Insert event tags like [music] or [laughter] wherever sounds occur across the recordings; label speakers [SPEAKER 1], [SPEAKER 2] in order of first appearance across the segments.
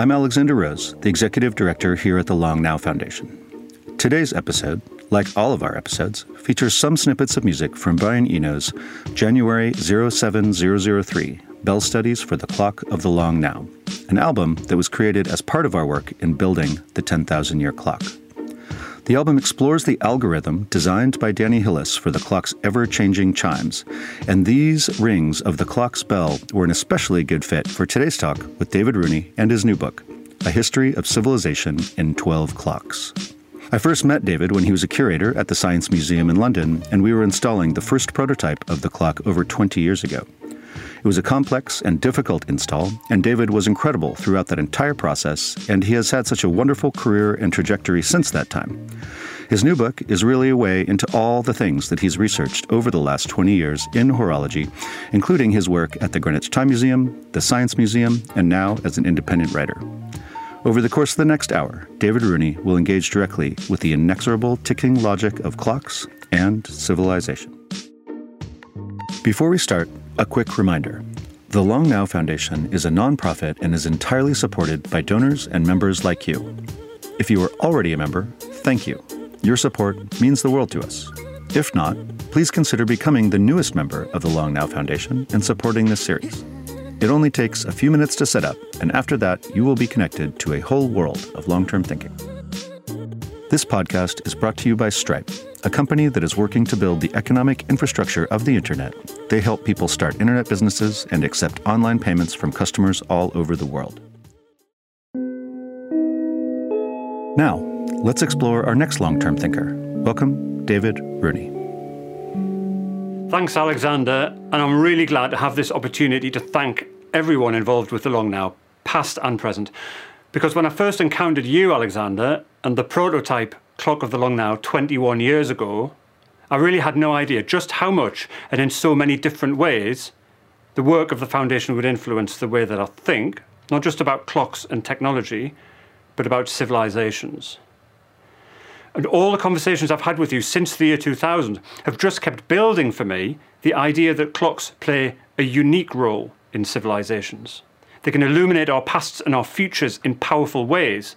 [SPEAKER 1] I'm Alexander Rose, the Executive Director here at the Long Now Foundation. Today's episode, like all of our episodes, features some snippets of music from Brian Eno's January 07003 Bell Studies for the Clock of the Long Now, an album that was created as part of our work in building the 10,000 year clock. The album explores the algorithm designed by Danny Hillis for the clock's ever changing chimes, and these rings of the clock's bell were an especially good fit for today's talk with David Rooney and his new book, A History of Civilization in 12 Clocks. I first met David when he was a curator at the Science Museum in London, and we were installing the first prototype of the clock over 20 years ago. It was a complex and difficult install, and David was incredible throughout that entire process, and he has had such a wonderful career and trajectory since that time. His new book is really a way into all the things that he's researched over the last 20 years in horology, including his work at the Greenwich Time Museum, the Science Museum, and now as an independent writer. Over the course of the next hour, David Rooney will engage directly with the inexorable ticking logic of clocks and civilization. Before we start, a quick reminder the Long Now Foundation is a nonprofit and is entirely supported by donors and members like you. If you are already a member, thank you. Your support means the world to us. If not, please consider becoming the newest member of the Long Now Foundation and supporting this series. It only takes a few minutes to set up, and after that, you will be connected to a whole world of long term thinking. This podcast is brought to you by Stripe a company that is working to build the economic infrastructure of the internet. They help people start internet businesses and accept online payments from customers all over the world. Now, let's explore our next long term thinker. Welcome, David Rooney.
[SPEAKER 2] Thanks, Alexander, and I'm really glad to have this opportunity to thank everyone involved with the Long Now, past and present. Because when I first encountered you, Alexander, and the prototype Clock of the Long Now 21 years ago, I really had no idea just how much and in so many different ways the work of the foundation would influence the way that I think, not just about clocks and technology, but about civilizations. And all the conversations I've had with you since the year 2000 have just kept building for me the idea that clocks play a unique role in civilizations. They can illuminate our pasts and our futures in powerful ways,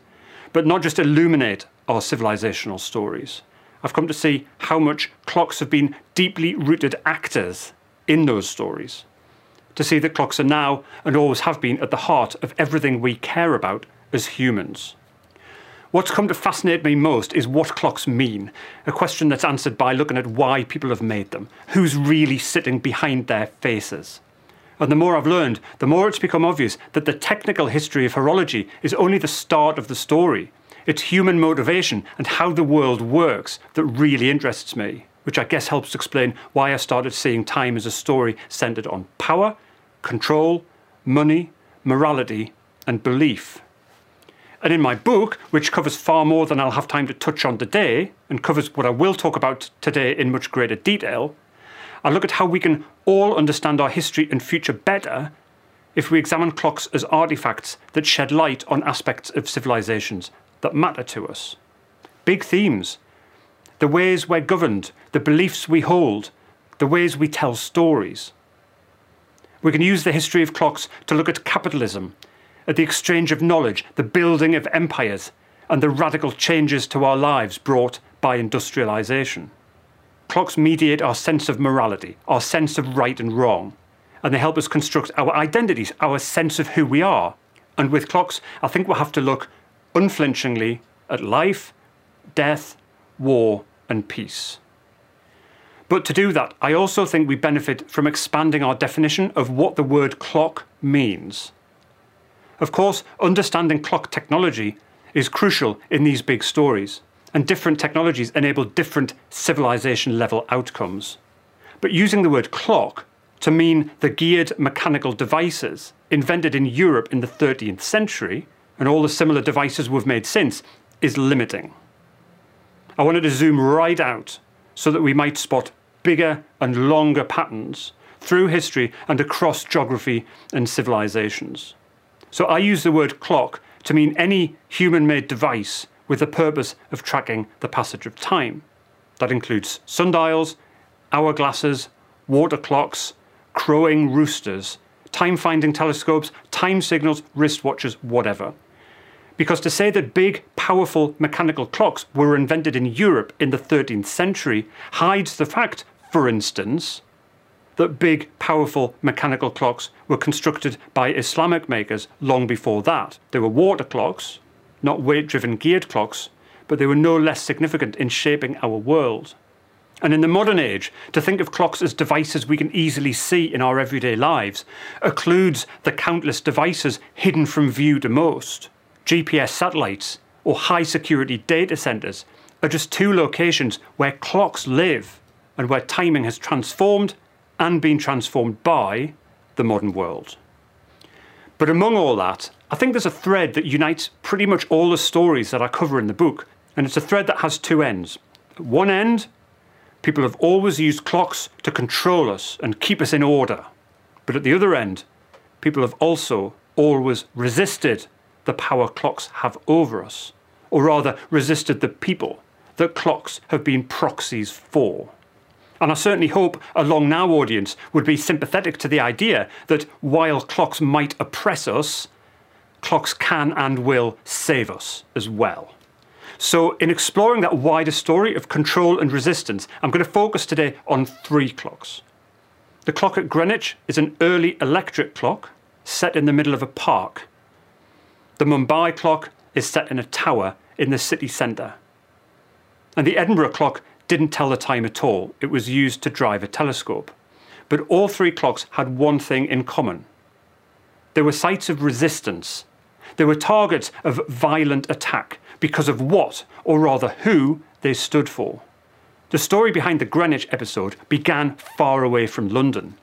[SPEAKER 2] but not just illuminate our civilizational stories. I've come to see how much clocks have been deeply rooted actors in those stories. To see that clocks are now and always have been at the heart of everything we care about as humans. What's come to fascinate me most is what clocks mean, a question that's answered by looking at why people have made them, who's really sitting behind their faces. And the more I've learned, the more it's become obvious that the technical history of horology is only the start of the story. It's human motivation and how the world works that really interests me, which I guess helps explain why I started seeing time as a story centered on power, control, money, morality, and belief. And in my book, which covers far more than I'll have time to touch on today, and covers what I will talk about today in much greater detail, I look at how we can all understand our history and future better if we examine clocks as artifacts that shed light on aspects of civilizations that matter to us. Big themes. The ways we're governed, the beliefs we hold, the ways we tell stories. We can use the history of clocks to look at capitalism, at the exchange of knowledge, the building of empires, and the radical changes to our lives brought by industrialisation. Clocks mediate our sense of morality, our sense of right and wrong, and they help us construct our identities, our sense of who we are. And with clocks, I think we'll have to look unflinchingly at life, death, war, and peace. But to do that, I also think we benefit from expanding our definition of what the word clock means. Of course, understanding clock technology is crucial in these big stories, and different technologies enable different civilization level outcomes. But using the word clock to mean the geared mechanical devices invented in Europe in the 13th century and all the similar devices we've made since is limiting. I wanted to zoom right out so that we might spot bigger and longer patterns through history and across geography and civilizations. So I use the word clock to mean any human made device with the purpose of tracking the passage of time. That includes sundials, hourglasses, water clocks, crowing roosters, time finding telescopes, time signals, wristwatches, whatever. Because to say that big, powerful mechanical clocks were invented in Europe in the 13th century hides the fact, for instance, that big, powerful mechanical clocks were constructed by Islamic makers long before that. They were water clocks, not weight driven geared clocks, but they were no less significant in shaping our world. And in the modern age, to think of clocks as devices we can easily see in our everyday lives occludes the countless devices hidden from view to most. GPS satellites or high security data centres are just two locations where clocks live and where timing has transformed and been transformed by the modern world. But among all that, I think there's a thread that unites pretty much all the stories that I cover in the book, and it's a thread that has two ends. At one end, people have always used clocks to control us and keep us in order. But at the other end, people have also always resisted the power clocks have over us, or rather, resisted the people that clocks have been proxies for. And I certainly hope a Long Now audience would be sympathetic to the idea that while clocks might oppress us, clocks can and will save us as well. So, in exploring that wider story of control and resistance, I'm going to focus today on three clocks. The clock at Greenwich is an early electric clock set in the middle of a park. The Mumbai clock is set in a tower in the city centre. And the Edinburgh clock didn't tell the time at all, it was used to drive a telescope. But all three clocks had one thing in common they were sites of resistance. They were targets of violent attack because of what, or rather who, they stood for. The story behind the Greenwich episode began far away from London.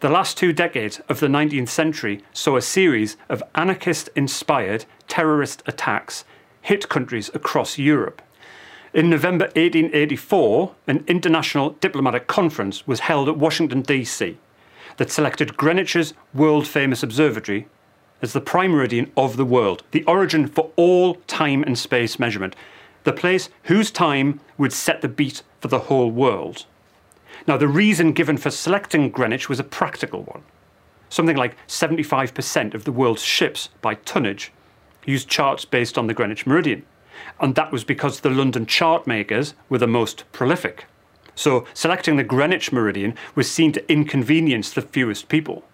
[SPEAKER 2] The last two decades of the 19th century saw a series of anarchist inspired terrorist attacks hit countries across Europe. In November 1884, an international diplomatic conference was held at Washington, D.C., that selected Greenwich's world famous observatory as the prime meridian of the world, the origin for all time and space measurement, the place whose time would set the beat for the whole world. Now, the reason given for selecting Greenwich was a practical one. Something like 75% of the world's ships by tonnage used charts based on the Greenwich meridian, and that was because the London chart makers were the most prolific. So, selecting the Greenwich meridian was seen to inconvenience the fewest people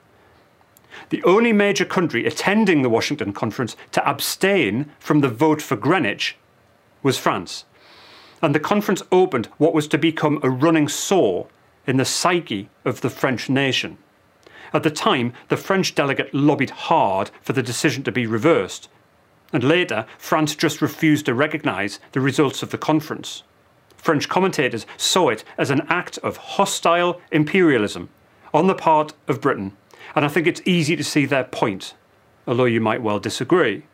[SPEAKER 2] the only major country attending the Washington Conference to abstain from the vote for Greenwich was France. And the conference opened what was to become a running sore in the psyche of the French nation. At the time, the French delegate lobbied hard for the decision to be reversed, and later, France just refused to recognise the results of the conference. French commentators saw it as an act of hostile imperialism on the part of Britain and I think it's easy to see their point, although you might well disagree.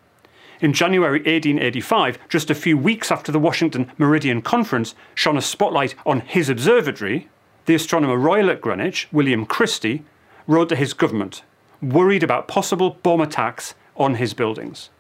[SPEAKER 2] In January 1885, just a few weeks after the Washington Meridian Conference shone a spotlight on his observatory, the Astronomer Royal at Greenwich, William Christie, wrote to his government, worried about possible bomb attacks on his buildings.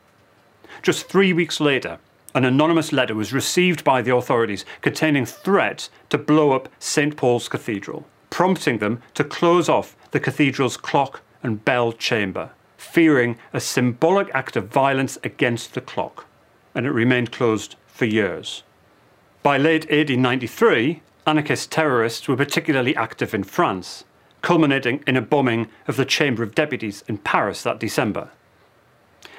[SPEAKER 2] Just three weeks later, an anonymous letter was received by the authorities containing threats to blow up St. Paul's Cathedral, prompting them to close off the cathedral's clock and bell chamber, fearing a symbolic act of violence against the clock, and it remained closed for years. By late 1893, anarchist terrorists were particularly active in France, culminating in a bombing of the Chamber of Deputies in Paris that December.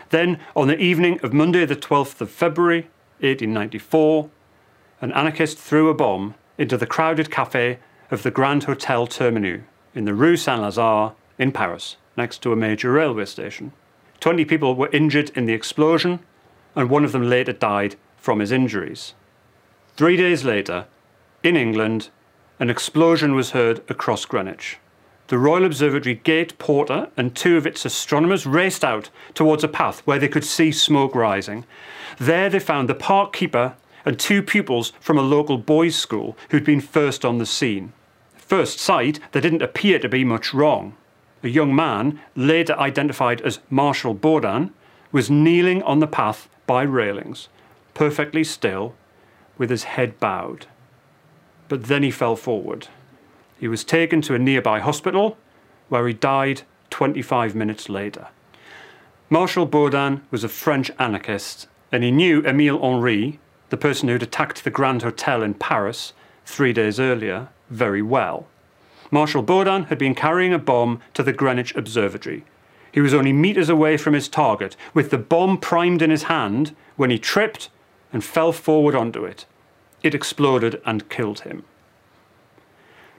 [SPEAKER 2] Then, on the evening of Monday, the 12th of February 1894, an anarchist threw a bomb into the crowded cafe of the Grand Hotel Terminus in the Rue Saint Lazare in Paris, next to a major railway station. 20 people were injured in the explosion, and one of them later died from his injuries. Three days later, in England, an explosion was heard across Greenwich. The Royal Observatory gate porter and two of its astronomers raced out towards a path where they could see smoke rising. There they found the park keeper and two pupils from a local boys' school who'd been first on the scene first sight, there didn't appear to be much wrong. A young man, later identified as Martial Bourdin, was kneeling on the path by railings, perfectly still, with his head bowed. But then he fell forward. He was taken to a nearby hospital, where he died 25 minutes later. Martial Bourdin was a French anarchist, and he knew Émile Henry, the person who'd attacked the Grand Hotel in Paris three days earlier, very well. Martial Bourdin had been carrying a bomb to the Greenwich Observatory. He was only metres away from his target, with the bomb primed in his hand, when he tripped and fell forward onto it. It exploded and killed him.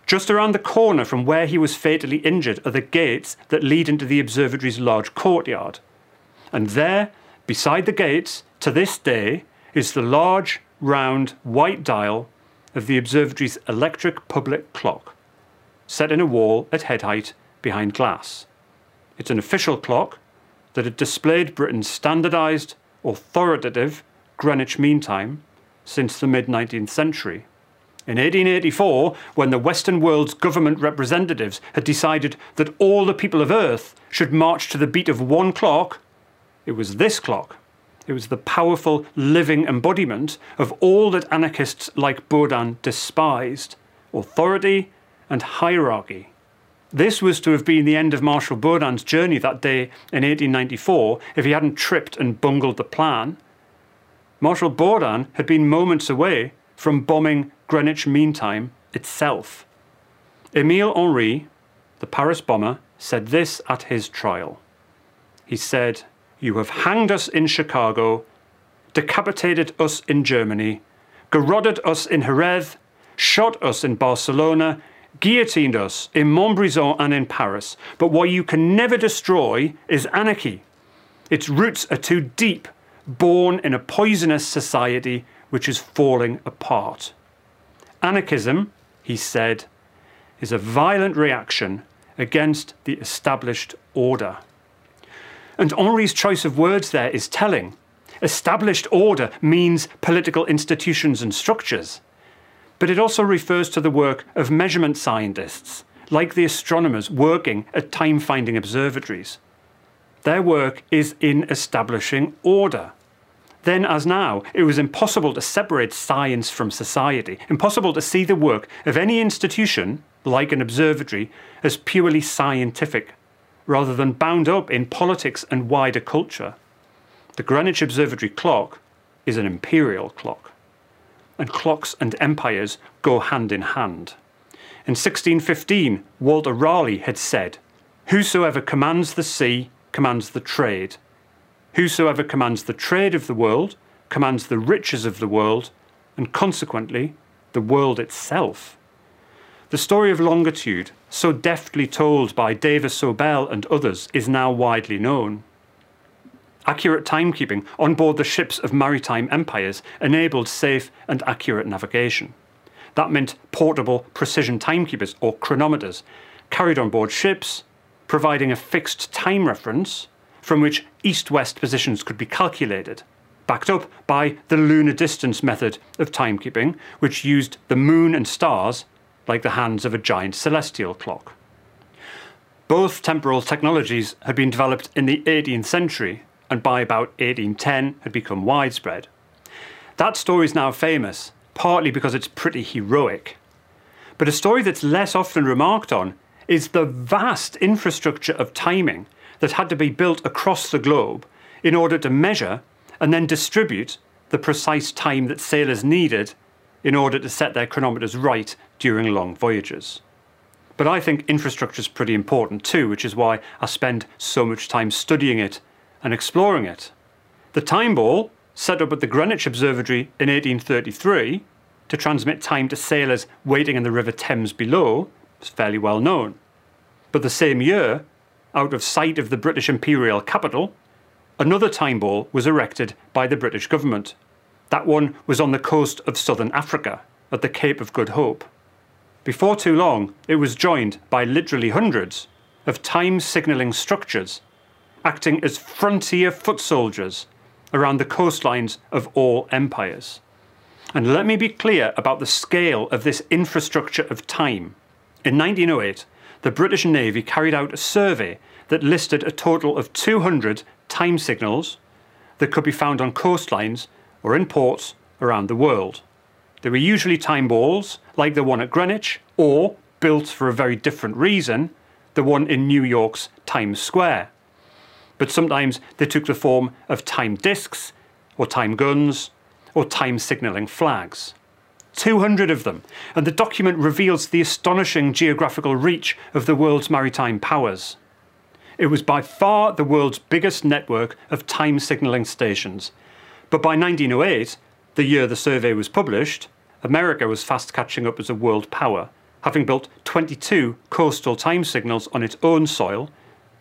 [SPEAKER 2] Just around the corner from where he was fatally injured are the gates that lead into the observatory's large courtyard. And there, beside the gates, to this day, is the large, round, white dial of the observatory's electric public clock, set in a wall at head height behind glass. It's an official clock that had displayed Britain's standardised, authoritative Greenwich Mean Time since the mid 19th century. In 1884, when the Western world's government representatives had decided that all the people of Earth should march to the beat of one clock, it was this clock. It was the powerful living embodiment of all that anarchists like Bourdin despised authority and hierarchy. This was to have been the end of Martial Bourdin's journey that day in 1894 if he hadn't tripped and bungled the plan. Martial Bourdin had been moments away from bombing Greenwich Mean Time itself. Emile Henry, the Paris bomber, said this at his trial. He said, you have hanged us in Chicago, decapitated us in Germany, garroted us in Jerez, shot us in Barcelona, guillotined us in Montbrison and in Paris. But what you can never destroy is anarchy. Its roots are too deep, born in a poisonous society which is falling apart. Anarchism, he said, is a violent reaction against the established order. And Henry's choice of words there is telling. Established order means political institutions and structures, but it also refers to the work of measurement scientists, like the astronomers working at time finding observatories. Their work is in establishing order. Then, as now, it was impossible to separate science from society, impossible to see the work of any institution, like an observatory, as purely scientific rather than bound up in politics and wider culture. The Greenwich Observatory clock is an imperial clock, and clocks and empires go hand in hand. In 1615, Walter Raleigh had said, Whosoever commands the sea commands the trade. Whosoever commands the trade of the world commands the riches of the world, and consequently, the world itself. The story of longitude, so deftly told by Dava Sobel and others, is now widely known. Accurate timekeeping on board the ships of maritime empires enabled safe and accurate navigation. That meant portable precision timekeepers or chronometers carried on board ships, providing a fixed time reference from which east west positions could be calculated, backed up by the lunar distance method of timekeeping, which used the moon and stars like the hands of a giant celestial clock. Both temporal technologies had been developed in the 18th century and by about 1810 had become widespread. That story is now famous, partly because it's pretty heroic. But a story that's less often remarked on is the vast infrastructure of timing that had to be built across the globe in order to measure and then distribute the precise time that sailors needed in order to set their chronometers right during long voyages. But I think infrastructure is pretty important too, which is why I spend so much time studying it and exploring it. The time ball, set up at the Greenwich Observatory in 1833 to transmit time to sailors waiting in the River Thames below, is fairly well known. But the same year, out of sight of the British imperial capital, another time ball was erected by the British government that one was on the coast of southern Africa, at the Cape of Good Hope. Before too long, it was joined by literally hundreds of time signalling structures acting as frontier foot soldiers around the coastlines of all empires. And let me be clear about the scale of this infrastructure of time. In 1908, the British Navy carried out a survey that listed a total of 200 time signals that could be found on coastlines or in ports around the world. They were usually time balls, like the one at Greenwich, or, built for a very different reason, the one in New York's Times Square. but sometimes they took the form of time discs, or time guns, or time signalling flags. 200 of them, and the document reveals the astonishing geographical reach of the world's maritime powers. It was by far the world's biggest network of time signalling stations, but by 1908, the year the survey was published, America was fast catching up as a world power, having built 22 coastal time signals on its own soil,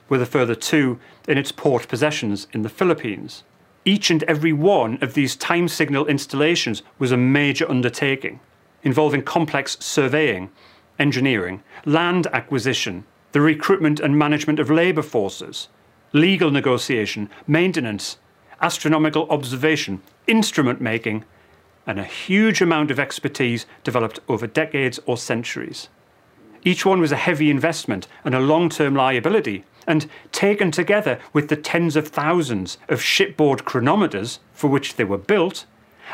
[SPEAKER 2] with a further two in its port possessions in the Philippines. Each and every one of these time signal installations was a major undertaking, involving complex surveying, engineering, land acquisition, the recruitment and management of labour forces, legal negotiation, maintenance, astronomical observation, instrument making, and a huge amount of expertise developed over decades or centuries. Each one was a heavy investment and a long term liability, and taken together with the tens of thousands of shipboard chronometers for which they were built,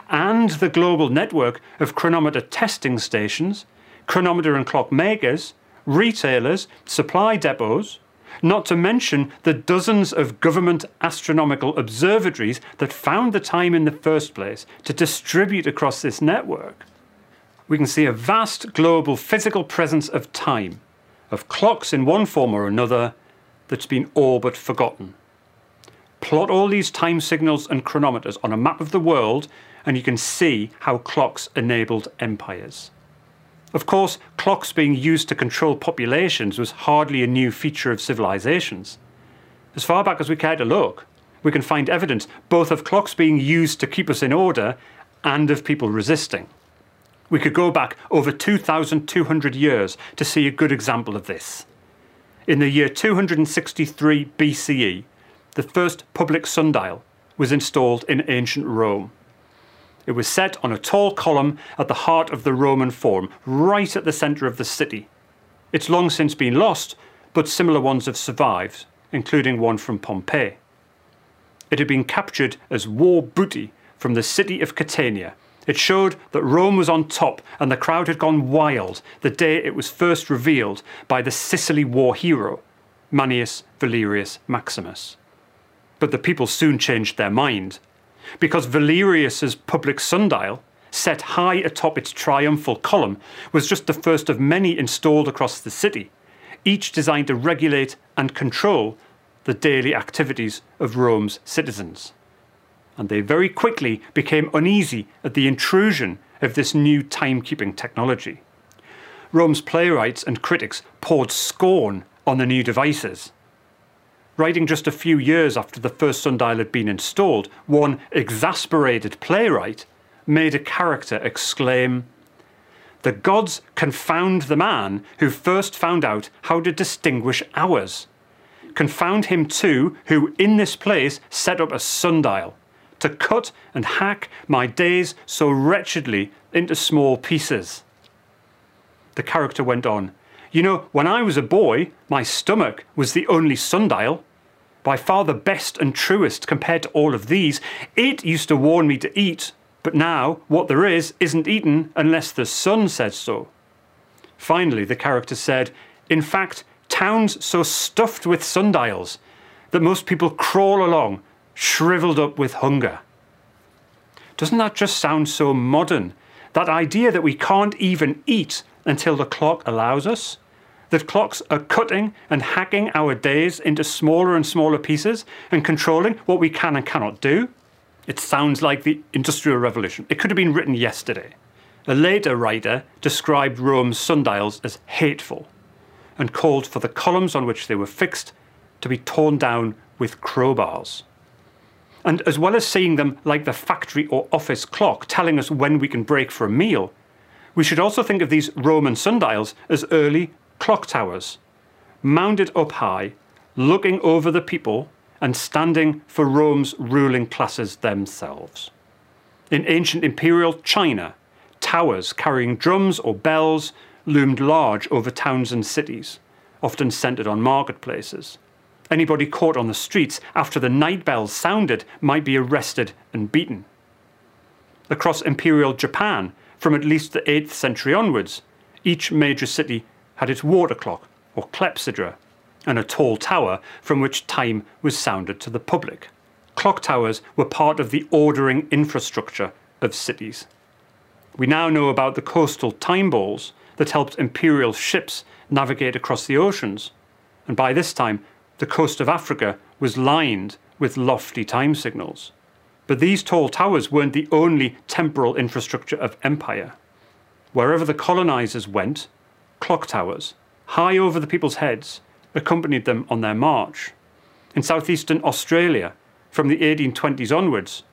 [SPEAKER 2] and the global network of chronometer testing stations, chronometer and clock makers, retailers, supply depots, not to mention the dozens of government astronomical observatories that found the time in the first place to distribute across this network. We can see a vast global physical presence of time, of clocks in one form or another, that's been all but forgotten. Plot all these time signals and chronometers on a map of the world, and you can see how clocks enabled empires. Of course, clocks being used to control populations was hardly a new feature of civilizations. As far back as we care to look, we can find evidence both of clocks being used to keep us in order and of people resisting. We could go back over 2,200 years to see a good example of this. In the year 263 BCE, the first public sundial was installed in ancient Rome. It was set on a tall column at the heart of the Roman Forum, right at the centre of the city. It's long since been lost, but similar ones have survived, including one from Pompeii. It had been captured as war booty from the city of Catania it showed that Rome was on top and the crowd had gone wild the day it was first revealed by the Sicily war hero, Manius Valerius Maximus. But the people soon changed their mind, because Valerius's public sundial, set high atop its triumphal column, was just the first of many installed across the city, each designed to regulate and control the daily activities of Rome's citizens and they very quickly became uneasy at the intrusion of this new timekeeping technology. Rome's playwrights and critics poured scorn on the new devices. Writing just a few years after the first sundial had been installed, one exasperated playwright made a character exclaim, The gods confound the man who first found out how to distinguish hours. Confound him too, who in this place set up a sundial to cut and hack my days so wretchedly into small pieces. The character went on, You know, when I was a boy, my stomach was the only sundial. By far the best and truest compared to all of these. It used to warn me to eat, but now what there is isn't eaten unless the sun says so. Finally, the character said, In fact, towns so stuffed with sundials that most people crawl along shriveled up with hunger. Doesn't that just sound so modern? That idea that we can't even eat until the clock allows us? That clocks are cutting and hacking our days into smaller and smaller pieces and controlling what we can and cannot do? It sounds like the Industrial Revolution. It could have been written yesterday. A later writer described Rome's sundials as hateful and called for the columns on which they were fixed to be torn down with crowbars. And as well as seeing them like the factory or office clock telling us when we can break for a meal, we should also think of these Roman sundials as early clock towers, mounted up high, looking over the people and standing for Rome's ruling classes themselves. In ancient imperial China, towers carrying drums or bells loomed large over towns and cities, often centred on marketplaces. Anybody caught on the streets after the night bells sounded might be arrested and beaten. Across imperial Japan, from at least the 8th century onwards, each major city had its water clock, or clepsydra, and a tall tower from which time was sounded to the public. Clock towers were part of the ordering infrastructure of cities. We now know about the coastal time balls that helped imperial ships navigate across the oceans, and by this time the coast of Africa was lined with lofty time signals. But these tall towers weren't the only temporal infrastructure of empire. Wherever the colonizers went, clock towers, high over the people's heads, accompanied them on their march. In southeastern Australia, from the 1820s onwards,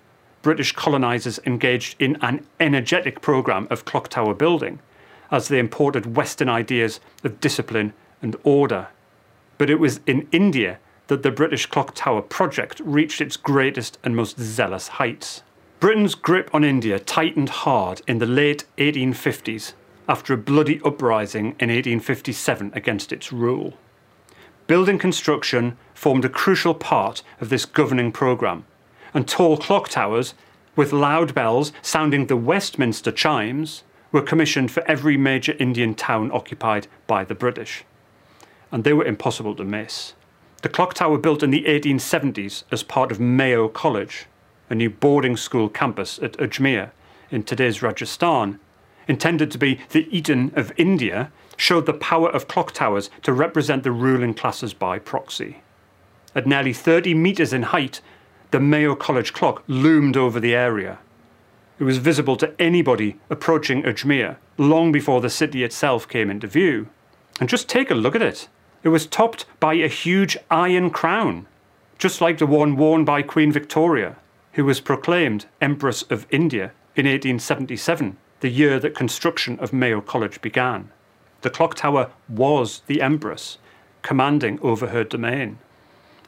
[SPEAKER 2] British colonisers engaged in an energetic programme of clock tower building as they imported Western ideas of discipline and order. But it was in India that the British clock tower project reached its greatest and most zealous heights. Britain's grip on India tightened hard in the late 1850s after a bloody uprising in 1857 against its rule. Building construction formed a crucial part of this governing programme, and tall clock towers, with loud bells sounding the Westminster chimes, were commissioned for every major Indian town occupied by the British. And they were impossible to miss. The clock tower built in the 1870s as part of Mayo College, a new boarding school campus at Ajmer in today's Rajasthan, intended to be the Eton of India, showed the power of clock towers to represent the ruling classes by proxy. At nearly 30 metres in height, the Mayo College clock loomed over the area. It was visible to anybody approaching Ajmer long before the city itself came into view. And just take a look at it. It was topped by a huge iron crown, just like the one worn by Queen Victoria, who was proclaimed Empress of India in 1877, the year that construction of Mayo College began. The clock tower was the Empress, commanding over her domain.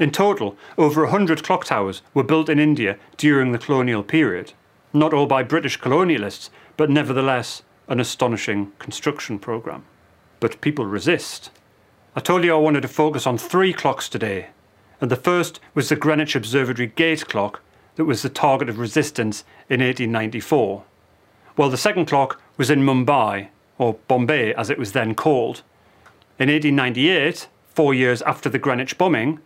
[SPEAKER 2] In total, over a hundred clock towers were built in India during the colonial period, not all by British colonialists, but nevertheless an astonishing construction programme. But people resist. I told you I wanted to focus on three clocks today, and the first was the Greenwich Observatory gate clock that was the target of resistance in 1894, while the second clock was in Mumbai or Bombay as it was then called. In 1898, four years after the Greenwich bombing,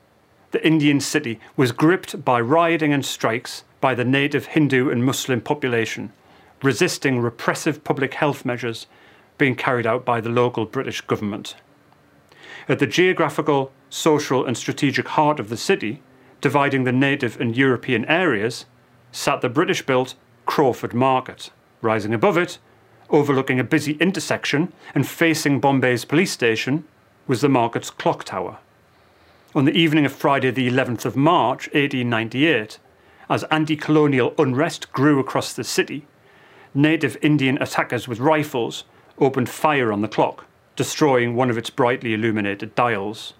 [SPEAKER 2] the Indian city was gripped by rioting and strikes by the native Hindu and Muslim population, resisting repressive public health measures being carried out by the local British government. At the geographical, social, and strategic heart of the city, dividing the native and European areas, sat the British built Crawford Market. Rising above it, overlooking a busy intersection and facing Bombay's police station, was the market's clock tower. On the evening of Friday, the 11th of March, 1898, as anti colonial unrest grew across the city, native Indian attackers with rifles opened fire on the clock, destroying one of its brightly illuminated dials.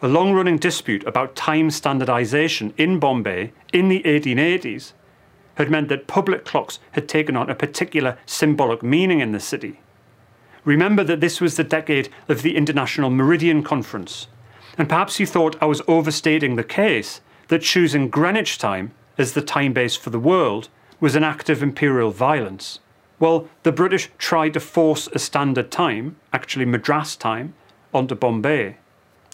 [SPEAKER 2] A long running dispute about time standardization in Bombay in the 1880s had meant that public clocks had taken on a particular symbolic meaning in the city. Remember that this was the decade of the International Meridian Conference, and perhaps you thought I was overstating the case that choosing Greenwich time as the time base for the world was an act of imperial violence. Well, the British tried to force a standard time, actually Madras time, onto Bombay.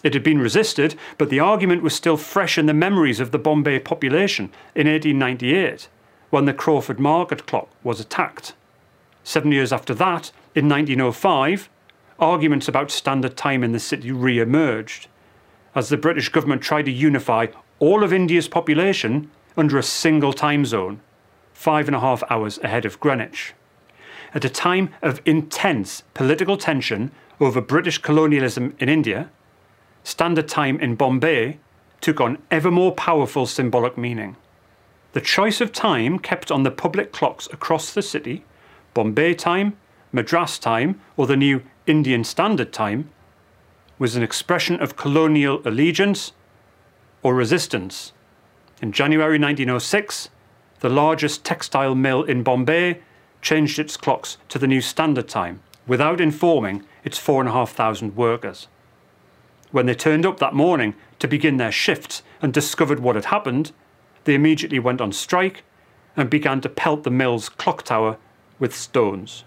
[SPEAKER 2] It had been resisted, but the argument was still fresh in the memories of the Bombay population in 1898 when the Crawford Market clock was attacked. Seven years after that, in 1905, arguments about standard time in the city re emerged as the British government tried to unify all of India's population under a single time zone, five and a half hours ahead of Greenwich. At a time of intense political tension over British colonialism in India, standard time in Bombay took on ever more powerful symbolic meaning. The choice of time kept on the public clocks across the city, Bombay time, Madras time, or the new Indian Standard Time, was an expression of colonial allegiance or resistance. In January 1906, the largest textile mill in Bombay changed its clocks to the new Standard Time without informing its 4,500 workers. When they turned up that morning to begin their shifts and discovered what had happened, they immediately went on strike and began to pelt the mill's clock tower with stones.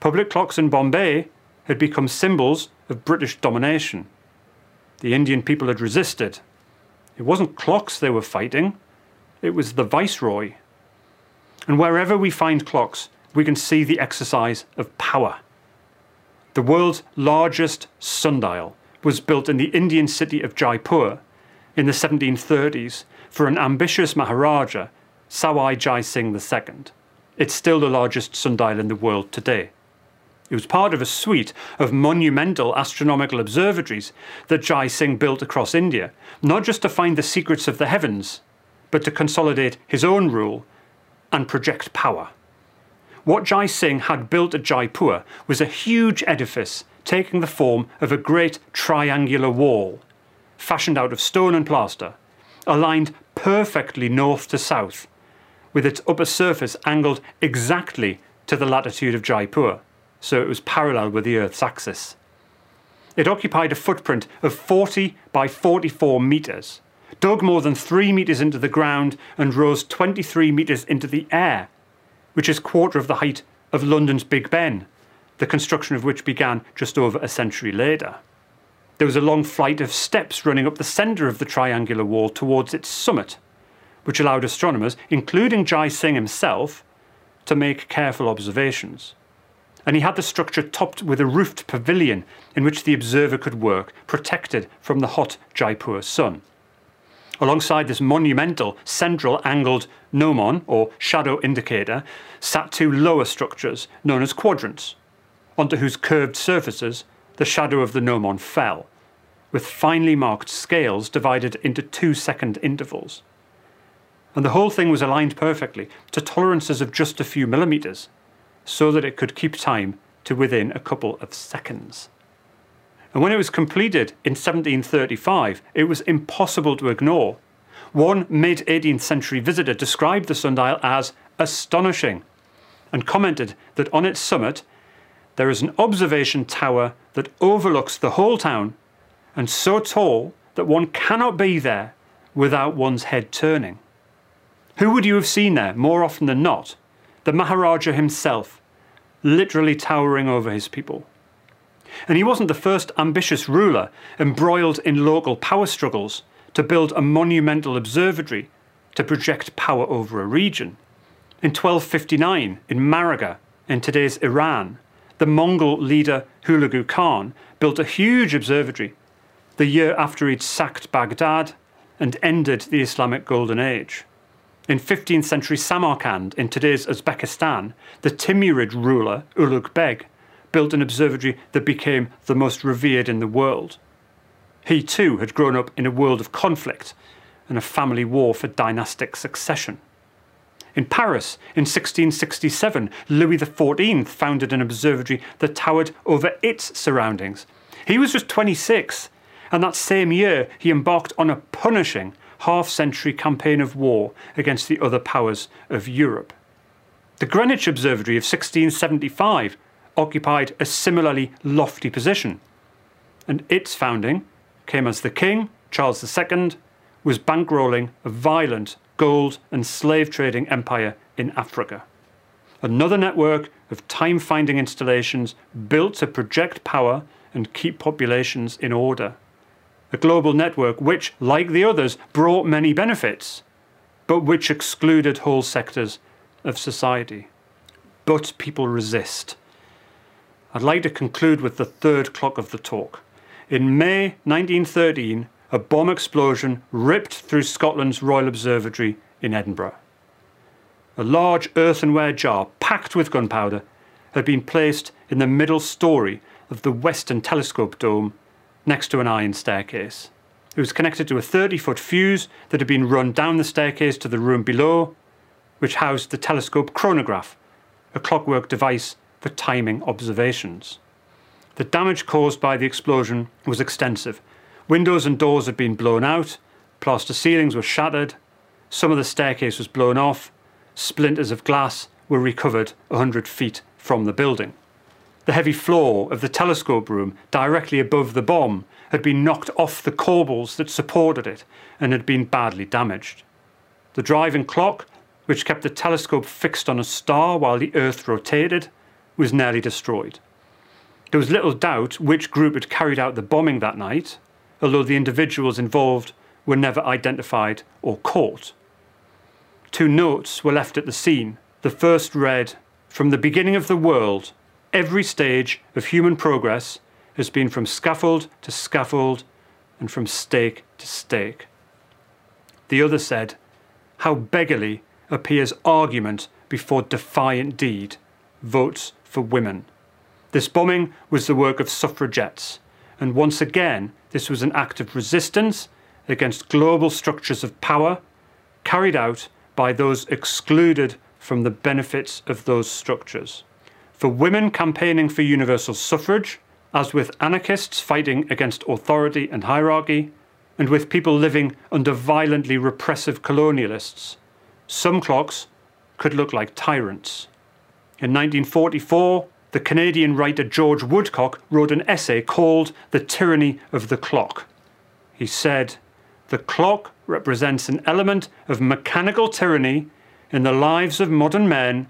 [SPEAKER 2] Public clocks in Bombay had become symbols of British domination. The Indian people had resisted. It wasn't clocks they were fighting, it was the viceroy. And wherever we find clocks, we can see the exercise of power. The world's largest sundial was built in the Indian city of Jaipur in the 1730s for an ambitious Maharaja, Sawai Jai Singh II. It's still the largest sundial in the world today. It was part of a suite of monumental astronomical observatories that Jai Singh built across India, not just to find the secrets of the heavens, but to consolidate his own rule and project power. What Jai Singh had built at Jaipur was a huge edifice taking the form of a great triangular wall, fashioned out of stone and plaster, aligned perfectly north to south, with its upper surface angled exactly to the latitude of Jaipur so it was parallel with the Earth's axis. It occupied a footprint of 40 by 44 metres, dug more than 3 metres into the ground, and rose 23 metres into the air, which is a quarter of the height of London's Big Ben, the construction of which began just over a century later. There was a long flight of steps running up the centre of the triangular wall towards its summit, which allowed astronomers, including Jai Singh himself, to make careful observations and he had the structure topped with a roofed pavilion in which the observer could work, protected from the hot Jaipur sun. Alongside this monumental central angled gnomon, or shadow indicator, sat two lower structures known as quadrants, onto whose curved surfaces the shadow of the gnomon fell, with finely marked scales divided into two second intervals. And the whole thing was aligned perfectly to tolerances of just a few millimetres so that it could keep time to within a couple of seconds. And when it was completed in 1735, it was impossible to ignore. One mid 18th century visitor described the sundial as astonishing and commented that on its summit there is an observation tower that overlooks the whole town and so tall that one cannot be there without one's head turning. Who would you have seen there more often than not? The Maharaja himself, literally towering over his people. And he wasn't the first ambitious ruler embroiled in local power struggles to build a monumental observatory to project power over a region. In 1259, in Maraga, in today's Iran, the Mongol leader Hulagu Khan built a huge observatory the year after he'd sacked Baghdad and ended the Islamic Golden Age. In 15th century Samarkand, in today's Uzbekistan, the Timurid ruler, Ulugh Beg, built an observatory that became the most revered in the world. He too had grown up in a world of conflict and a family war for dynastic succession. In Paris, in 1667, Louis XIV founded an observatory that towered over its surroundings. He was just 26, and that same year he embarked on a punishing half century campaign of war against the other powers of Europe. The Greenwich Observatory of 1675 occupied a similarly lofty position, and its founding came as the King, Charles II, was bankrolling a violent gold and slave trading empire in Africa. Another network of time finding installations built to project power and keep populations in order a global network which, like the others, brought many benefits, but which excluded whole sectors of society. But people resist. I'd like to conclude with the third clock of the talk. In May 1913, a bomb explosion ripped through Scotland's Royal Observatory in Edinburgh. A large earthenware jar packed with gunpowder had been placed in the middle story of the Western Telescope Dome next to an iron staircase. It was connected to a 30 foot fuse that had been run down the staircase to the room below, which housed the telescope chronograph, a clockwork device for timing observations. The damage caused by the explosion was extensive. Windows and doors had been blown out, plaster ceilings were shattered, some of the staircase was blown off, splinters of glass were recovered 100 feet from the building. The heavy floor of the telescope room, directly above the bomb, had been knocked off the corbels that supported it and had been badly damaged. The driving clock, which kept the telescope fixed on a star while the Earth rotated, was nearly destroyed. There was little doubt which group had carried out the bombing that night although the individuals involved were never identified or caught. Two notes were left at the scene. The first read, From the beginning of the world, every stage of human progress has been from scaffold to scaffold and from stake to stake. The other said, How beggarly appears argument before defiant deed, votes for women. This bombing was the work of suffragettes, and once again, this was an act of resistance against global structures of power carried out by those excluded from the benefits of those structures. For women campaigning for universal suffrage, as with anarchists fighting against authority and hierarchy, and with people living under violently repressive colonialists, some clocks could look like tyrants. In 1944, the Canadian writer George Woodcock wrote an essay called The Tyranny of the Clock. He said, The clock represents an element of mechanical tyranny in the lives of modern men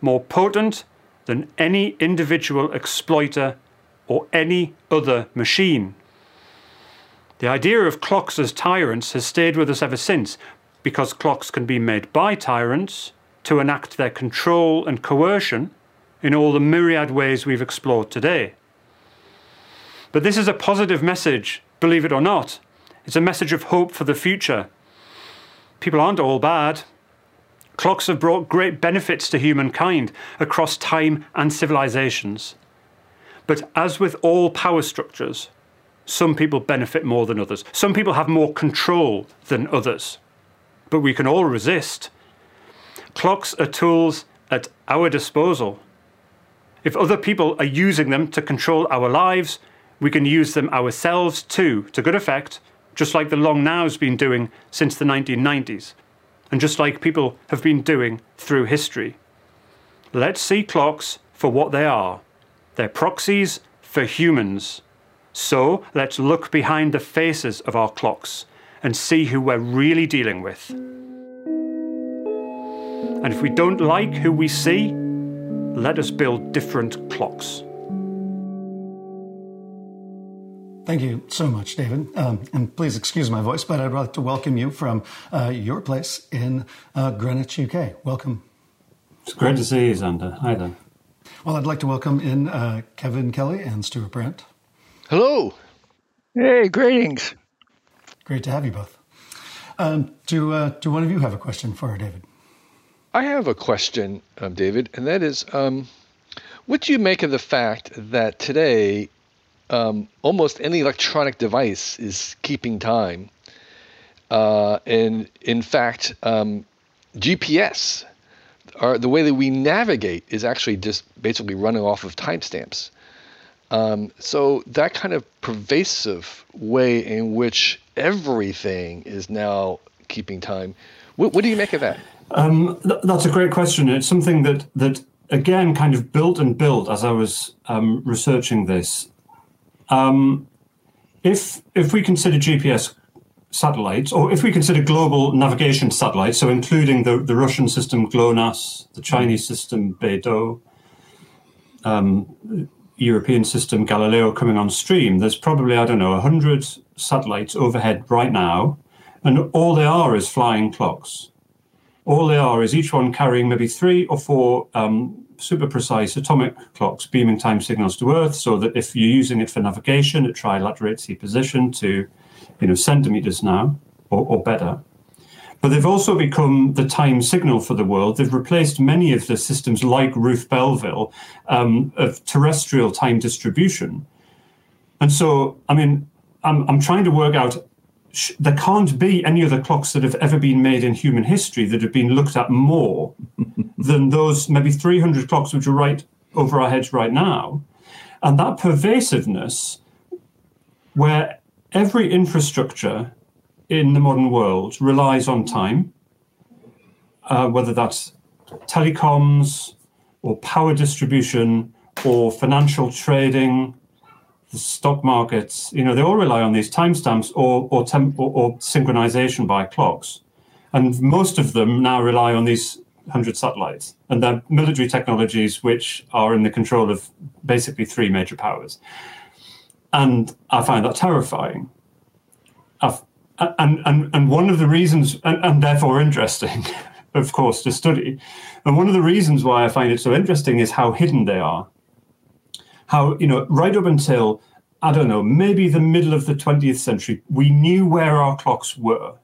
[SPEAKER 2] more potent than any individual exploiter or any other machine. The idea of clocks as tyrants has stayed with us ever since because clocks can be made by tyrants to enact their control and coercion in all the myriad ways we've explored today. But this is a positive message, believe it or not. It's a message of hope for the future. People aren't all bad. Clocks have brought great benefits to humankind across time and civilizations. But as with all power structures, some people benefit more than others. Some people have more control than others. But we can all resist. Clocks are tools at our disposal. If other people are using them to control our lives, we can use them ourselves too, to good effect, just like the Long Now's been doing since the 1990s, and just like people have been doing through history. Let's see clocks for what they are. They're proxies for humans. So let's look behind the faces of our clocks and see who we're really dealing with. And if we don't like who we see, let us build different clocks.
[SPEAKER 1] Thank you so much, David. Um, and please excuse my voice, but I'd like to welcome you from uh, your place in uh, Greenwich, UK. Welcome.
[SPEAKER 2] It's great to see you, Xander. Hi there.
[SPEAKER 1] Well, I'd like to welcome in uh, Kevin Kelly and Stewart Brand.
[SPEAKER 3] Hello.
[SPEAKER 4] Hey, greetings.
[SPEAKER 1] Great to have you both. Um, do, uh, do one of you have a question for David?
[SPEAKER 3] I have a question, um, David, and that is um, what do you make of the fact that today um, almost any electronic device is keeping time? Uh, and in fact, um, GPS, the way that we navigate, is actually just basically running off of timestamps. Um, so that kind of pervasive way in which everything is now keeping time. What, what do you make of that?
[SPEAKER 2] Um, th- that's a great question. It's something that that again kind of built and built as I was um, researching this. Um, if if we consider GPS satellites, or if we consider global navigation satellites, so including the, the Russian system GLONASS, the Chinese system Beidou, um, European system Galileo coming on stream, there's probably I don't know hundred satellites overhead right now, and all they are is flying clocks. All they are is each one carrying maybe three or four um, super precise atomic clocks beaming time signals to Earth, so that if you're using it for navigation, it trilaterates the position to, you know, centimeters now or, or better. But they've also become the time signal for the world. They've replaced many of the systems like Ruth Belville um, of terrestrial time distribution. And so, I mean, I'm, I'm trying to work out there can't be any other clocks that have ever been made in human history that have been looked at more [laughs] than those maybe 300 clocks which are right over our heads right now. And that pervasiveness, where every infrastructure in the modern world relies on time, uh, whether that's telecoms or power distribution or financial trading the stock markets, you know, they all rely on these timestamps or or, temp- or, or synchronization by clocks, and most of them now rely on these hundred satellites, and they're military technologies which are in the control of basically three major powers. And I find that terrifying. and, and, and one of the reasons, and, and therefore interesting, [laughs] of course, to study, and one of the reasons why I find it so interesting is how hidden they are. How, you know, right up until, I don't know, maybe the middle of the 20th century, we knew where our clocks were.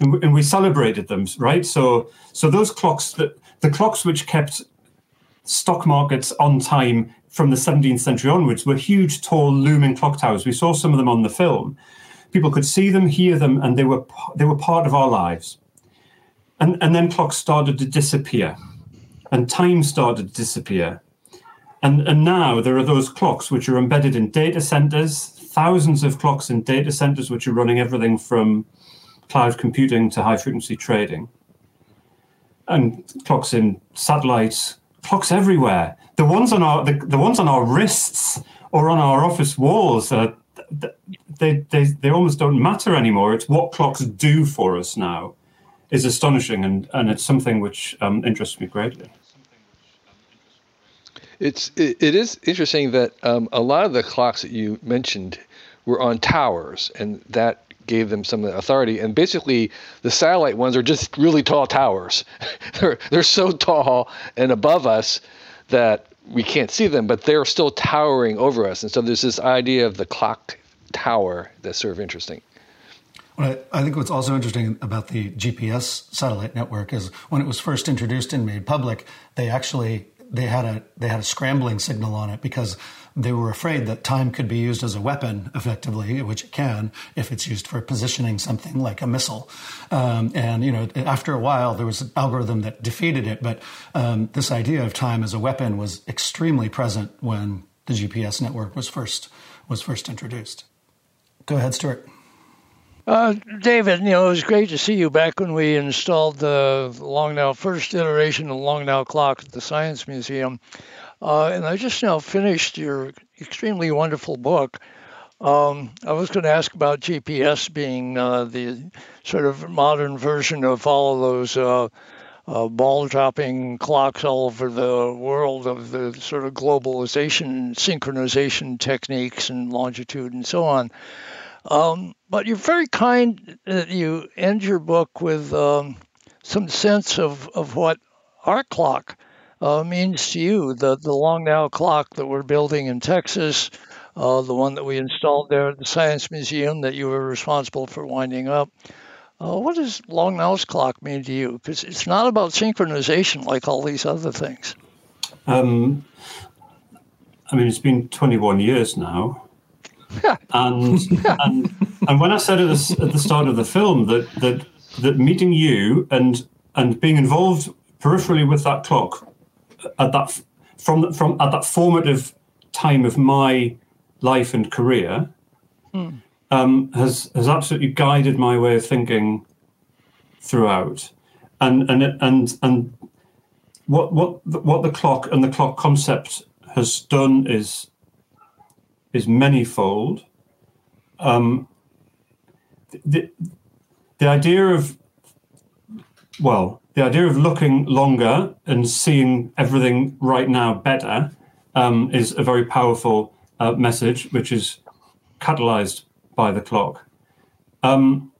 [SPEAKER 2] And, and we celebrated them, right? So, so those clocks, that the clocks which kept stock markets on time from the 17th century onwards were huge, tall, looming clock towers. We saw some of them on the film. People could see them, hear them, and they were they were part of our lives. And and then clocks started to disappear, and time started to disappear. And and now there are those clocks which are embedded in data centers, thousands of clocks in data centers which are running everything from cloud computing to high frequency trading. And clocks in satellites, clocks everywhere. The ones on our the, the ones on our wrists or on our office walls are they, they they almost don't matter anymore. It's what clocks do for us now is astonishing, and and it's something which um, interests me greatly.
[SPEAKER 3] It's it, it is interesting that um, a lot of the clocks that you mentioned were on towers, and that gave them some authority. And basically, the satellite ones are just really tall towers. [laughs] they're they're so tall and above us that we can't see them, but they're still towering over us. And so there's this idea of the clock tower that's sort of interesting.
[SPEAKER 5] Well, I think what's also interesting about the GPS satellite network is when it was first introduced and made public, they actually they had a they had a scrambling signal on it because they were afraid that time could be used as a weapon effectively, which it can if it's used for positioning something like a missile. Um, and you know, after a while, there was an algorithm that defeated it. But um, this idea of time as a weapon was extremely present when the GPS network was first was first introduced. Go ahead, Stewart.
[SPEAKER 4] Uh, David, you know, it was great to see you back when we installed the Long Now first iteration of Long Now clock at the Science Museum. Uh, and I just now finished your extremely wonderful book. Um, I was going to ask about GPS being uh, the sort of modern version of all of those uh, uh, ball dropping clocks all over the world of the sort of globalization, synchronization techniques, and longitude and so on. Um, but you're very kind that you end your book with um, some sense of, of what our clock uh, means to you. The, the Long Now clock that we're building in Texas, uh, the one that we installed there at the Science Museum that you were responsible for winding up. Uh, what does Long Now's clock mean to you? Because it's not about synchronization like all these other things. Um,
[SPEAKER 2] I mean, it's been 21 years now. [laughs] and, and and when I said at the, at the start of the film that that that meeting you and and being involved peripherally with that clock at that from from at that formative time of my life and career mm. um, has has absolutely guided my way of thinking throughout, and and and and what what what the clock and the clock concept has done is is manyfold. Um, the the idea of well the idea of looking longer and seeing everything right now better um, is a very powerful uh, message, which is catalyzed by the clock. Um,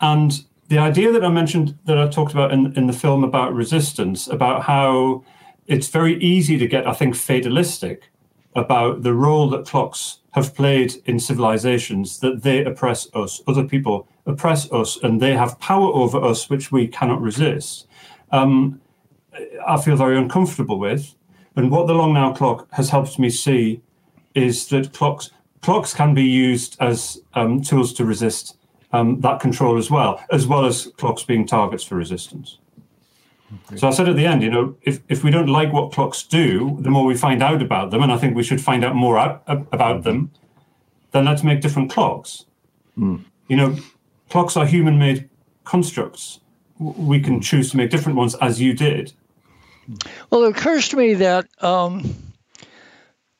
[SPEAKER 2] and the idea that I mentioned, that I talked about in, in the film about resistance, about how it's very easy to get, I think, fatalistic about the role that clocks have played in civilizations, that they oppress us, other people oppress us and they have power over us which we cannot resist, um, I feel very uncomfortable with. And what the long now clock has helped me see is that clocks clocks can be used as um, tools to resist um, that control as well, as well as clocks being targets for resistance. Okay. So I said at the end, you know, if, if we don't like what clocks do, the more we find out about them, and I think we should find out more out, about them, then let's make different clocks. Mm. You know, clocks are human made constructs. We can choose to make different ones as you did.
[SPEAKER 4] Well, it occurs to me that, um,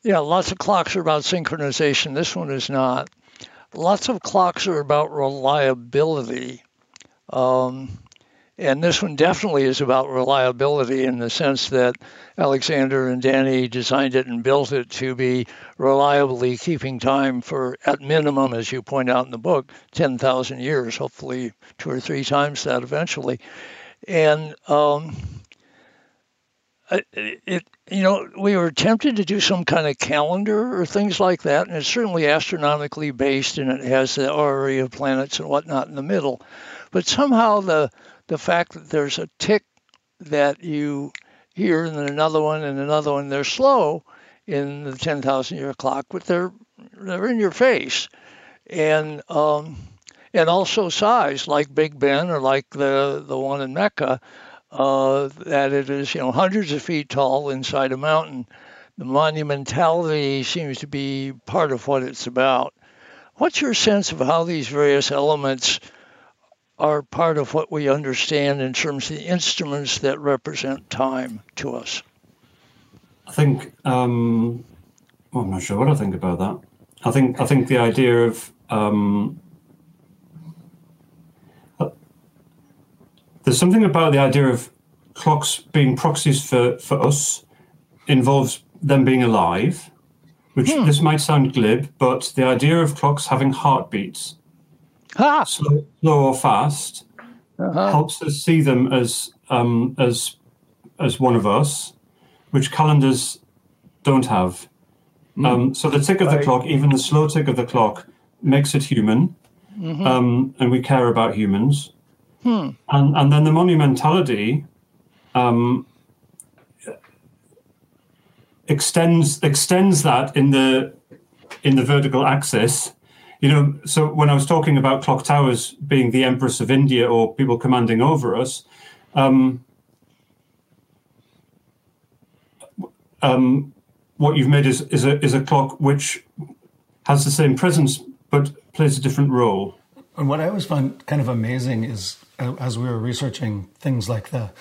[SPEAKER 4] yeah, lots of clocks are about synchronization. This one is not. Lots of clocks are about reliability. Um, And this one definitely is about reliability in the sense that Alexander and Danny designed it and built it to be reliably keeping time for, at minimum, as you point out in the book, 10,000 years, hopefully two or three times that eventually. And um, it, you know, we were tempted to do some kind of calendar or things like that, and it's certainly astronomically based, and it has the array of planets and whatnot in the middle. But somehow the the fact that there's a tick that you hear and then another one and another one, they're slow in the 10,000 year clock, but they're they're in your face, and um, and also size like Big Ben or like the the one in Mecca, uh, that it is you know hundreds of feet tall inside a mountain. The monumentality seems to be part of what it's about. What's your sense of how these various elements are part of what we understand in terms of the instruments that represent time to us?
[SPEAKER 2] I think um, well, I'm not sure what I think about that. I think I think the idea of um, uh, there's something about the idea of clocks being proxies for, for us involves them being alive, which hmm. this might sound glib, but the idea of clocks having heartbeats
[SPEAKER 4] ah.
[SPEAKER 2] slow, slow or fast, uh-huh. helps us see them as um, as as one of us, which calendars don't have. Mm. Um, so the tick of the right. clock, even the slow tick of the clock, makes it human, mm-hmm. um, and we care about humans.
[SPEAKER 4] Hmm.
[SPEAKER 2] And and then the monumentality um, extends extends that in the in the vertical axis you know, so when I was talking about clock towers being the Empress of India or people commanding over us, um, um, what you've made is, is, a, is a clock which has the same presence but plays a different role.
[SPEAKER 5] And what I always find kind of amazing is uh, as we were researching things like the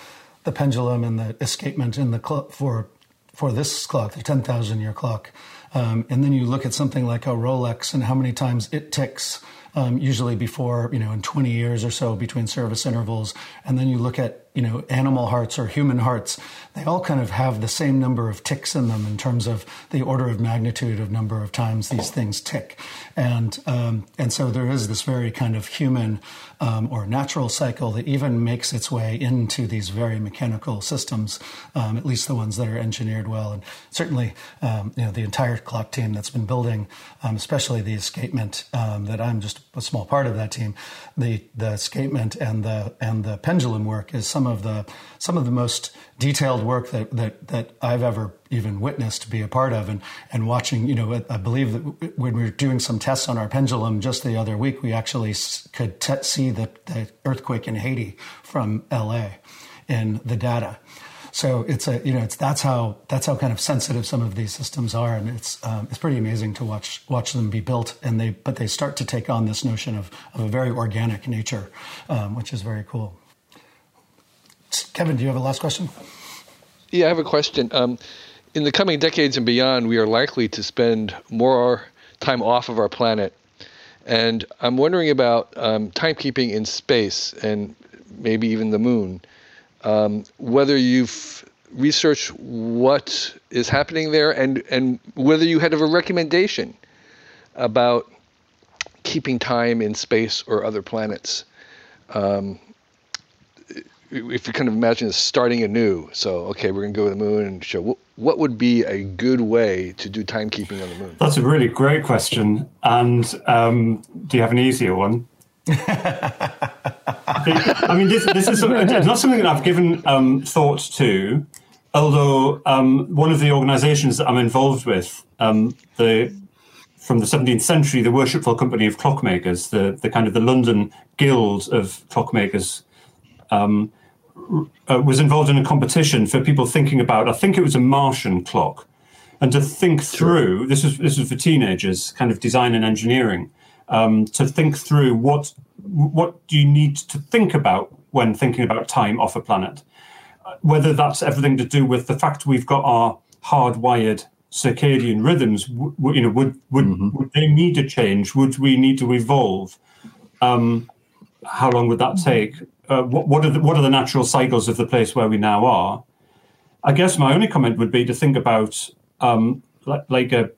[SPEAKER 5] the pendulum and the escapement in the clock for for this clock, the ten thousand year clock, um, and then you look at something like a Rolex and how many times it ticks, um, usually before, you know, in 20 years or so between service intervals. And then you look at, you know, animal hearts or human hearts. They all kind of have the same number of ticks in them in terms of the order of magnitude of number of times these things tick. And, um, and so there is this very kind of human um, or natural cycle that even makes its way into these very mechanical systems, um, at least the ones that are engineered well. And certainly, um, you know, the entire clock team that's been building, um, especially the escapement um, that I'm just a small part of that team, the the escapement and the and the pendulum work is some of the some of the most detailed work that that that I've ever even witnessed to be a part of. And and watching you know I believe that when we were doing some tests on our pendulum just the other week we actually could t- see the, the earthquake in Haiti from LA in the data. So it's a you know it's that's how that's how kind of sensitive some of these systems are. And it's um, it's pretty amazing to watch watch them be built. And they but they start to take on this notion of, of a very organic nature um, which is very cool Kevin do you have a last question
[SPEAKER 3] yeah I have a question um, in the coming decades and beyond, we are likely to spend more time off of our planet. And I'm wondering about um, timekeeping in space and maybe even the moon. Um, whether you've researched what is happening there and, and whether you had a recommendation about keeping time in space or other planets. Um, if you kind of imagine starting anew, so okay, we're going to go to the moon and show what would be a good way to do timekeeping on the moon?
[SPEAKER 2] That's a really great question. And um, do you have an easier one? [laughs] I mean, this, this is not something that I've given um, thought to, although um, one of the organizations that I'm involved with, um, the from the 17th century, the Worshipful Company of Clockmakers, the, the kind of the London Guild of Clockmakers, um, uh, was involved in a competition for people thinking about. I think it was a Martian clock, and to think through. This is this is for teenagers, kind of design and engineering. Um, to think through what what do you need to think about when thinking about time off a planet, uh, whether that's everything to do with the fact we've got our hardwired circadian rhythms. W- you know, would would, mm-hmm. would they need to change? Would we need to evolve? Um, how long would that take? Uh, what, what, are the, what are the natural cycles of the place where we now are? I guess my only comment would be to think about um, like, like a,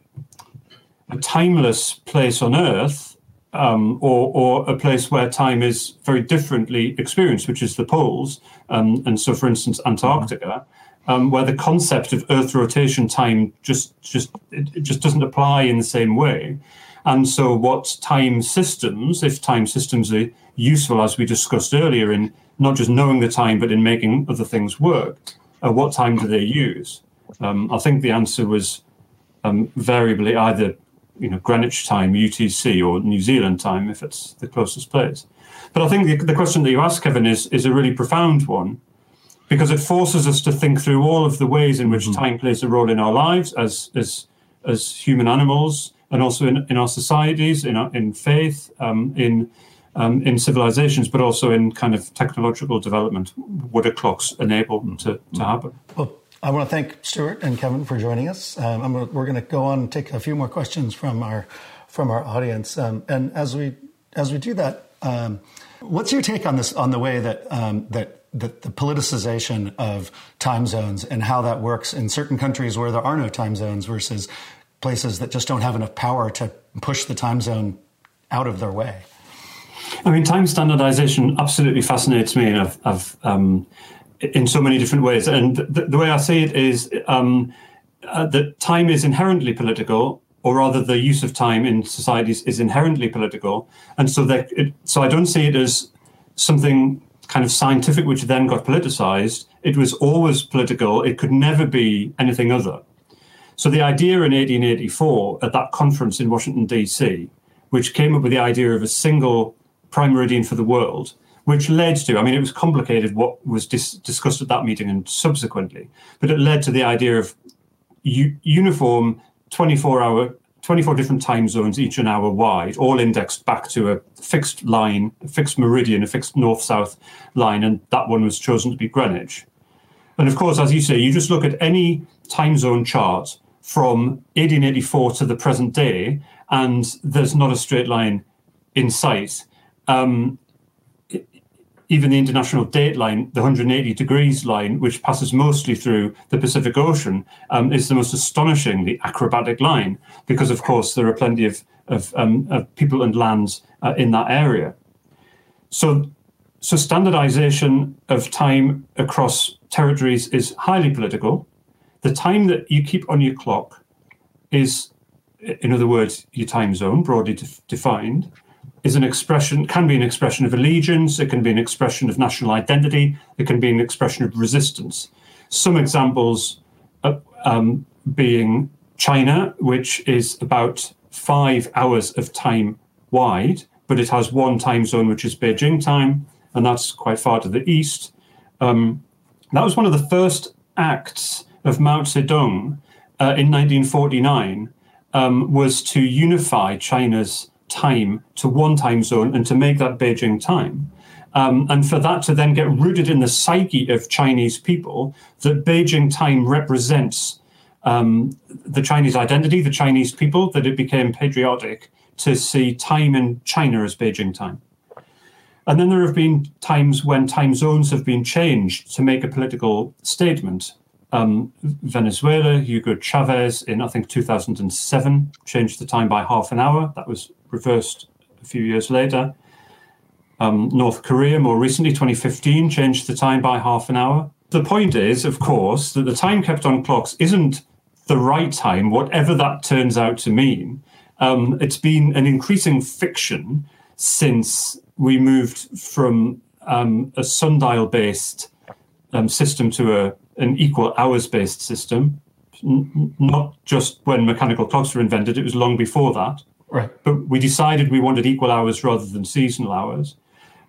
[SPEAKER 2] a, timeless place on Earth, um, or, or a place where time is very differently experienced, which is the poles. Um, and so, for instance, Antarctica, um, where the concept of Earth rotation time just just it, it just doesn't apply in the same way. And so, what time systems, if time systems are useful, as we discussed earlier, in not just knowing the time, but in making other things work, uh, what time do they use? Um, I think the answer was um, variably either you know Greenwich time, UTC, or New Zealand time, if it's the closest place. But I think the, the question that you asked, Kevin, is is a really profound one because it forces us to think through all of the ways in which mm-hmm. time plays a role in our lives as as as human animals and also in, in our societies, in, our, in faith, um, in um, in civilizations, but also in kind of technological development. What do clocks enable to, to happen?
[SPEAKER 5] Well, I want to thank Stewart and Kevin for joining us. Um, we're going to go on and take a few more questions from our from our audience. Um, and as we as we do that, um, what's your take on this on the way that um, that that the politicization of time zones and how that works in certain countries where there are no time zones versus places that just don't have enough power to push the time zone out of their way.
[SPEAKER 2] I mean, time standardization absolutely fascinates me, and I've, I've um, in so many different ways. And the, the way I see it is um, uh, that time is inherently political, or rather, the use of time in societies is inherently political. And so, that it, so I don't see it as something kind of scientific which then got politicized. It was always political. It could never be anything other. So the idea in 1884 at that conference in Washington, D.C., which came up with the idea of a single prime meridian for the world, which led to, I mean, it was complicated what was dis- discussed at that meeting and subsequently, but it led to the idea of u- uniform 24 hour, 24 different time zones, each an hour wide, all indexed back to a fixed line, a fixed meridian, a fixed north south line, and that one was chosen to be Greenwich. And of course, as you say, you just look at any time zone chart from 1884 to the present day, and there's not a straight line in sight. Um, even the international date line, the 180 degrees line, which passes mostly through the Pacific Ocean, um, is the most astonishingly acrobatic line because, of course, there are plenty of, of, um, of people and lands uh, in that area. So, so standardization of time across territories is highly political the time that you keep on your clock is, in other words, your time zone, broadly defined, is an expression, can be an expression of allegiance, it can be an expression of national identity, it can be an expression of resistance. Some examples um, being China, which is about five hours of time wide, but it has one time zone, which is Beijing time, and that's quite far to the east. Um, that was one of the first acts of Mao Zedong uh, in 1949 um, was to unify China's time to one time zone and to make that Beijing time. Um, and for that to then get rooted in the psyche of Chinese people, that Beijing time represents um, the Chinese identity, the Chinese people, that it became patriotic to see time in China as Beijing time. And then there have been times when time zones have been changed to make a political statement um, Venezuela, Hugo Chavez in, I think, 2007 changed the time by half an hour. That was reversed a few years later. Um, North Korea, more recently, 2015, changed the time by half an hour. The point is, of course, that the time kept on clocks isn't the right time, whatever that turns out to mean. Um, it's been an increasing fiction since we moved from um, a sundial based um, system to a an equal hours based system, N- not just when mechanical clocks were invented, it was long before that.
[SPEAKER 5] Right.
[SPEAKER 2] But we decided we wanted equal hours rather than seasonal hours.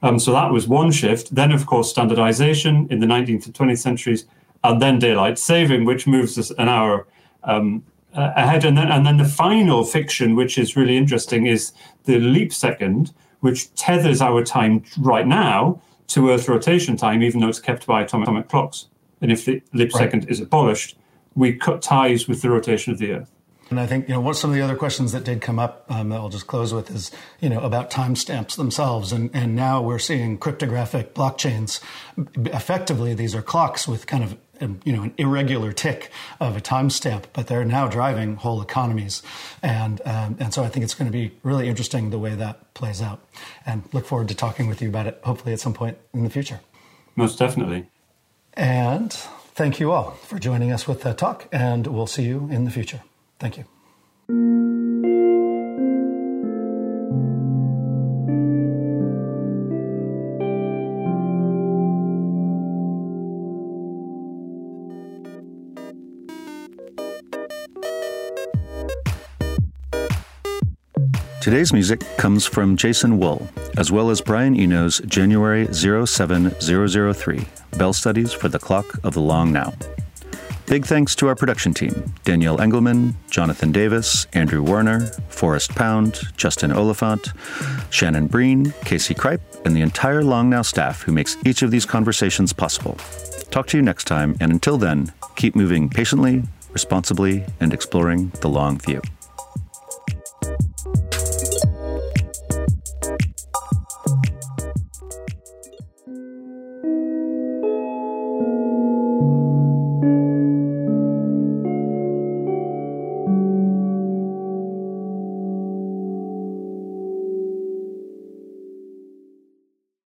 [SPEAKER 2] Um, so that was one shift. Then, of course, standardization in the 19th and 20th centuries, and then daylight saving, which moves us an hour um, ahead. And then, and then the final fiction, which is really interesting, is the leap second, which tethers our time right now to Earth rotation time, even though it's kept by atomic, atomic clocks. And if the leap right. second is abolished, we cut ties with the rotation of the Earth.
[SPEAKER 5] And I think you know what some of the other questions that did come up um, that I'll just close with is you know about timestamps themselves, and and now we're seeing cryptographic blockchains. Effectively, these are clocks with kind of um, you know an irregular tick of a timestamp, but they're now driving whole economies, and um, and so I think it's going to be really interesting the way that plays out, and look forward to talking with you about it hopefully at some point in the future.
[SPEAKER 2] Most definitely.
[SPEAKER 5] And thank you all for joining us with that talk, and we'll see you in the future. Thank you.
[SPEAKER 1] Today's music comes from Jason Wool, as well as Brian Eno's January 07003 Bell Studies for the Clock of the Long Now. Big thanks to our production team Danielle Engelman, Jonathan Davis, Andrew Warner, Forrest Pound, Justin Oliphant, Shannon Breen, Casey Kripe, and the entire Long Now staff who makes each of these conversations possible. Talk to you next time, and until then, keep moving patiently, responsibly, and exploring the long view.